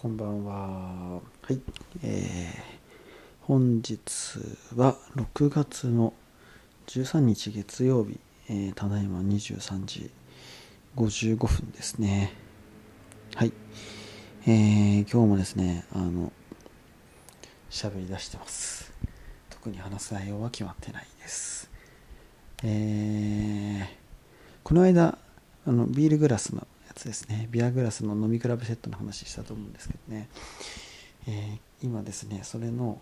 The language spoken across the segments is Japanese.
こんばんは。はい。えー、本日は6月の13日月曜日、えー、ただいま23時55分ですね。はい。えー、今日もですね、あの、喋り出してます。特に話す内容は決まってないです。えー、この間、あのビールグラスのつですね。ビアグラスの飲み比べセットの話したと思うんですけどね、えー、今ですねそれの、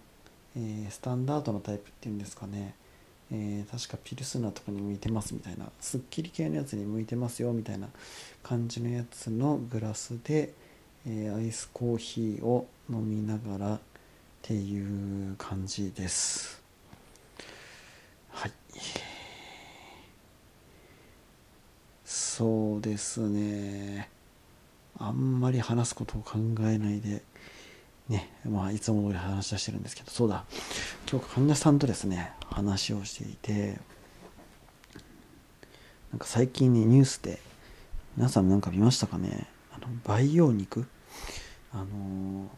えー、スタンダードのタイプっていうんですかね、えー、確かピルスナーとかに向いてますみたいなすっきり系のやつに向いてますよみたいな感じのやつのグラスで、えアイスコーヒーを飲みながらっていう感じです。はい。そうですね。あんまり話すことを考えないでねまあいつも通り話し出してるんですけどそうだ。今日患者さんとですね話をしていてなんか最近ねニュースで皆さんなんか見ましたかね？あの培養肉？あの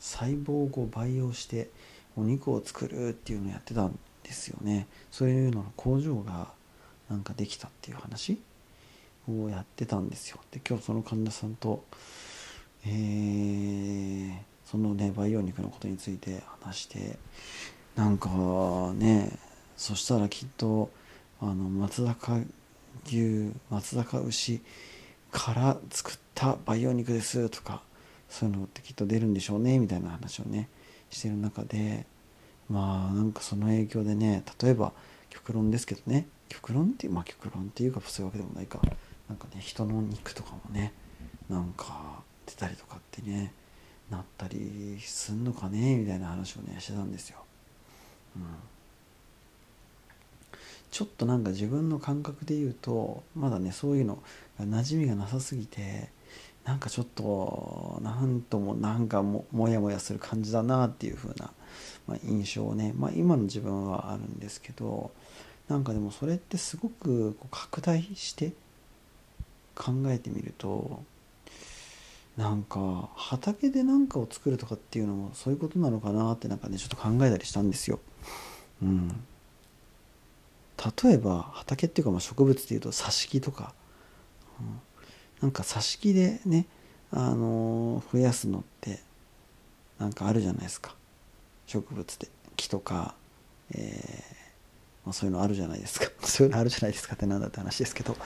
細胞を培養してお肉を作るっていうのをやってたんですよね。そういうのの工場がなんかできたっていう話？をやってたんですよ。で今日その患者さんと、えー、そのね培養肉のことについて話してなんかねそしたらきっとあの松坂牛松坂牛から作った培養肉ですとかそういうのってきっと出るんでしょうねみたいな話をねしてる中でまあなんかその影響でね例えば極論ですけどね。極論っていうまあ極論っていうかそういうわけでもないか。なんかね人の肉とかもねなんか出たりとかってねなったりすんのかねみたいな話をねしてたんですよ。うん、ちょっとなんか自分の感覚で言うとまだねそういうのが馴染みがなさすぎてなんかちょっとなんともなんかももやもやする感じだなっていう風な、まあ、印象をね、まあ、今の自分はあるんですけどなんかでもそれってすごくこう拡大して考えてみるとなんか畑で何かを作るとかっていうのもそういうことなのかなってなんかねちょっと考えたりしたんですよ。うん、例えば畑っていうかまあ植物でいうと挿し木とか、うん、なんか挿し木でね、あのー、増やすのってなんかあるじゃないですか。植物で。木とか、えーまあ、そういうのあるじゃないですか。そういうのあるじゃないですかってなんだって話ですけど。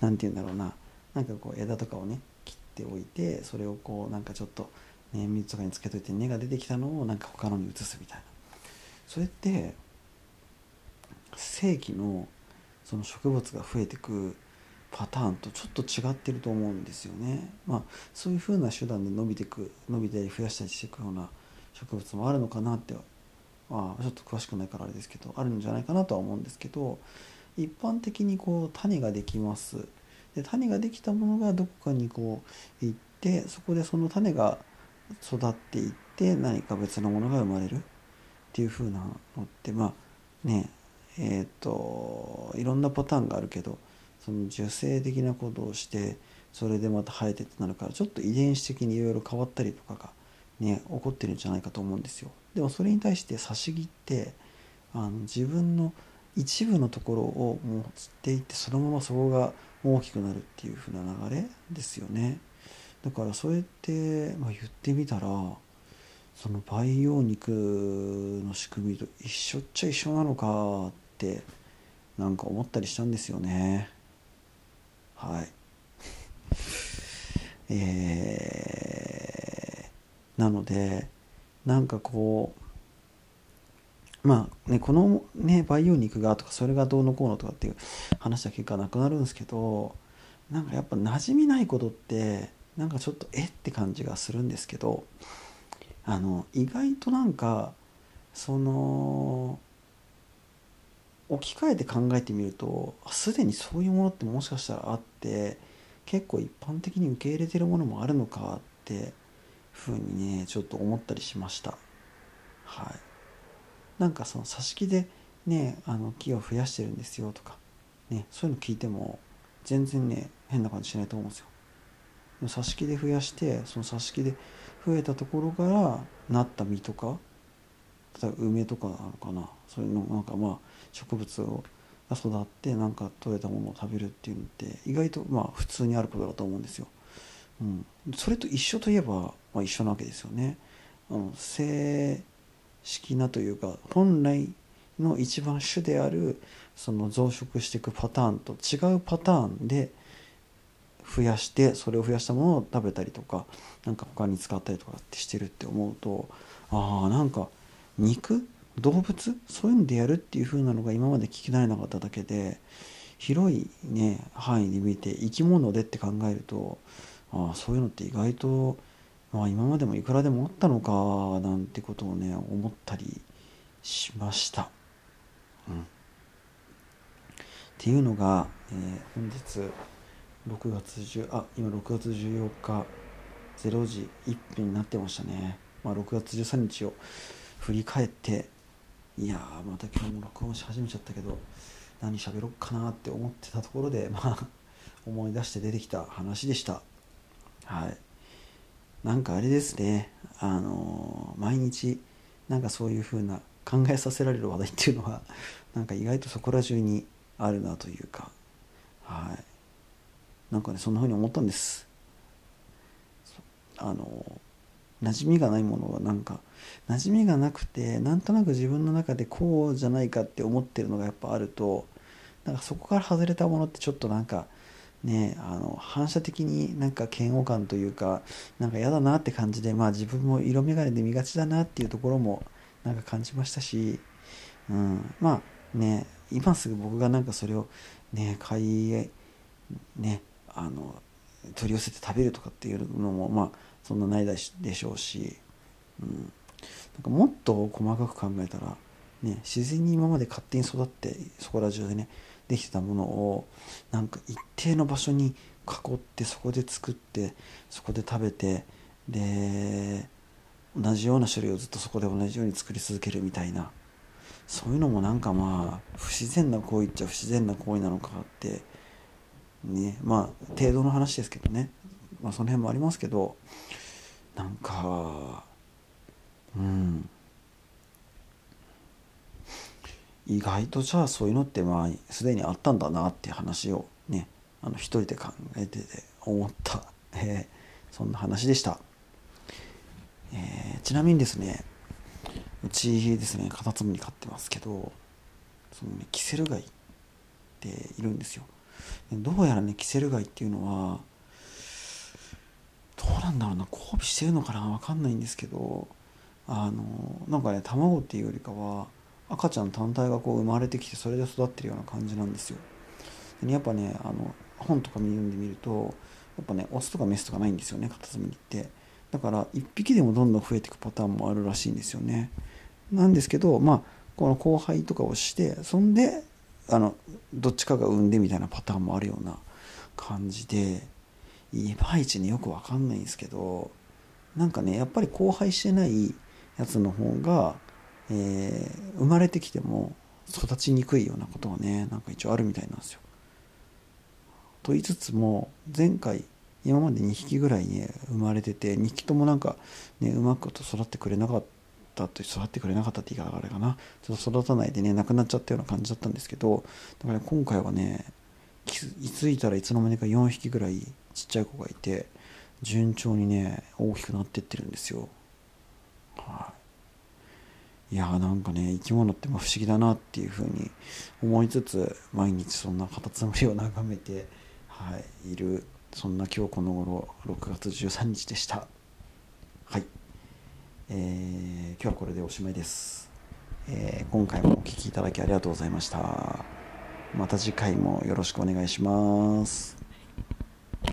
何て言うんだろうな。なんかこう枝とかをね切っておいてそれをこうなんかちょっと、ね、水とかにつけといて根が出てきたのをなんか他のに移すみたいな。それって正規のその植物が増えてくパターンとちょっと違ってると思うんですよね。まあそういうふうな手段で伸びていく伸びたり増やしたりしていくような植物もあるのかなってまあちょっと詳しくないからあれですけどあるんじゃないかなとは思うんですけど一般的にこう種ができますで種ができたものがどこかにこう行ってそこでその種が育っていって何か別のものが生まれるっていう風なのってまあねえっ、ー、といろんなパターンがあるけどその受精的なことをしてそれでまた生えてってなるからちょっと遺伝子的にいろいろ変わったりとかがね起こってるんじゃないかと思うんですよ。でもそれに対して差し木ってあの自分の一部のところをもう釣っていってそのままそこが大きくなるっていう風な流れですよね。だからそうやって、まあ、言ってみたらその培養肉の仕組みと一緒っちゃ一緒なのかってなんか思ったりしたんですよね。はい。えー、なのでなんかこうまあねこのね培養肉がとかそれがどうのこうのとかっていう話だけがなくなるんですけどなんかやっぱ馴染みないことってなんかちょっとえって感じがするんですけどあの意外となんかその置き換えて考えてみるとすでにそういうものってもしかしたらあって結構一般的に受け入れてるものもあるのかってふうにねちょっと思ったりしましたはい。なんかその挿し木でねあの木を増やしてるんですよとか、ね、そういうの聞いても全然ね変な感じしないと思うんですよ。挿し木で増やしてその挿し木で増えたところからなった実とか例えば梅とかなのかなそういうのなんかまあ植物をが育ってなんか取れたものを食べるっていうのって意外とまあ普通にあることだと思うんですよ。うん、それと一緒といえば、まあ、一緒なわけですよね。あの正式なというか本来の一番主であるその増殖していくパターンと違うパターンで増やしてそれを増やしたものを食べたりとか何か他に使ったりとかってしてるって思うとああなんか肉動物そういうのでやるっていう風なのが今まで聞き慣れなかっただけで広いね範囲で見て生き物でって考えるとああそういうのって意外と、まあ、今までもいくらでもあったのかなんてことをね思ったりしました。うん、っていうのが、えー、本日6月10あ今6月14日0時1分になってましたね、まあ、6月13日を振り返っていやまた今日も録音し始めちゃったけど何喋ろっかなって思ってたところでまあ思い出して出てきた話でした。はい。なんかあれですね。あの、毎日なんかそういう風な考えさせられる話題っていうのは なんか意外とそこら中にあるなというか。はい。なんかねそんな風に思ったんです。あの馴染みがないものはなんか馴染みがなくてなんとなく自分の中でこうじゃないかって思ってるのがやっぱあるとなんかそこから外れたものってちょっとなんかねあの反射的になんか嫌悪感というかなんか嫌だなって感じでまあ自分も色眼鏡で見がちだなっていうところもなんか感じましたし、うん、まあね今すぐ僕がなんかそれをね買いねあの取り寄せて食べるとかっていうのもまあそんなないでしょうし、うん、なんかもっと細かく考えたら、ね、自然に今まで勝手に育ってそこら中でねできてたものをなんか一定の場所に囲ってそこで作ってそこで食べてで同じような種類をずっとそこで同じように作り続けるみたいな。そういうのもなんかまあ不自然な行為っちゃ不自然な行為なのかってねまあ程度の話ですけどね。まあ、その辺もありますけどなんかうん。意外とじゃあそういうのってまあすでにあったんだなっていう話をねあの一人で考えてて思った、えー、そんな話でした、えー、ちなみにですねうちですねカタツムリ飼ってますけどそのねキセルガイっているんですよ。どうやらねキセルガイっていうのはどうなんだろうな交尾してるのかな分かんないんですけどあのなんかね卵っていうよりかは赤ちゃん単体がこう生まれてきてそれで育ってるような感じなんですよ。でやっぱねあの本とか読んでみるとやっぱねオスとかメスとかないんですよねカタツムリって。だから1匹でもどんどん増えていくパターンもあるらしいんですよね。なんですけどまあこの交配とかをしてそんであのどっちかが産んでみたいなパターンもあるような感じでいまいちねよくわかんないんですけどなんかねやっぱり交配してないやつの方が、えー、生まれてきても育ちにくいようなことはねなんか一応あるみたいなんですよ。と言いつつも前回今まで2匹ぐらいね生まれてて2匹ともなんかねうまくと育ってくれなかったと育ってくれなかったって言い方があれかな。ちょっと育たないでね亡くなっちゃったような感じだったんですけどだから今回はね気づいたらいつの間にか4匹ぐらいちっちゃい子がいて順調にね大きくなってってるんですよ。はい。いやーなんかね生き物ってま不思議だなっていうふうに思いつつ毎日そんなカタツムリを眺めて、はい、いるそんな今日この頃6月13日でした。はい。えー、今日はこれでおしまいです、えー、今回もお聴きいただきありがとうございました。また次回もよろしくお願いします。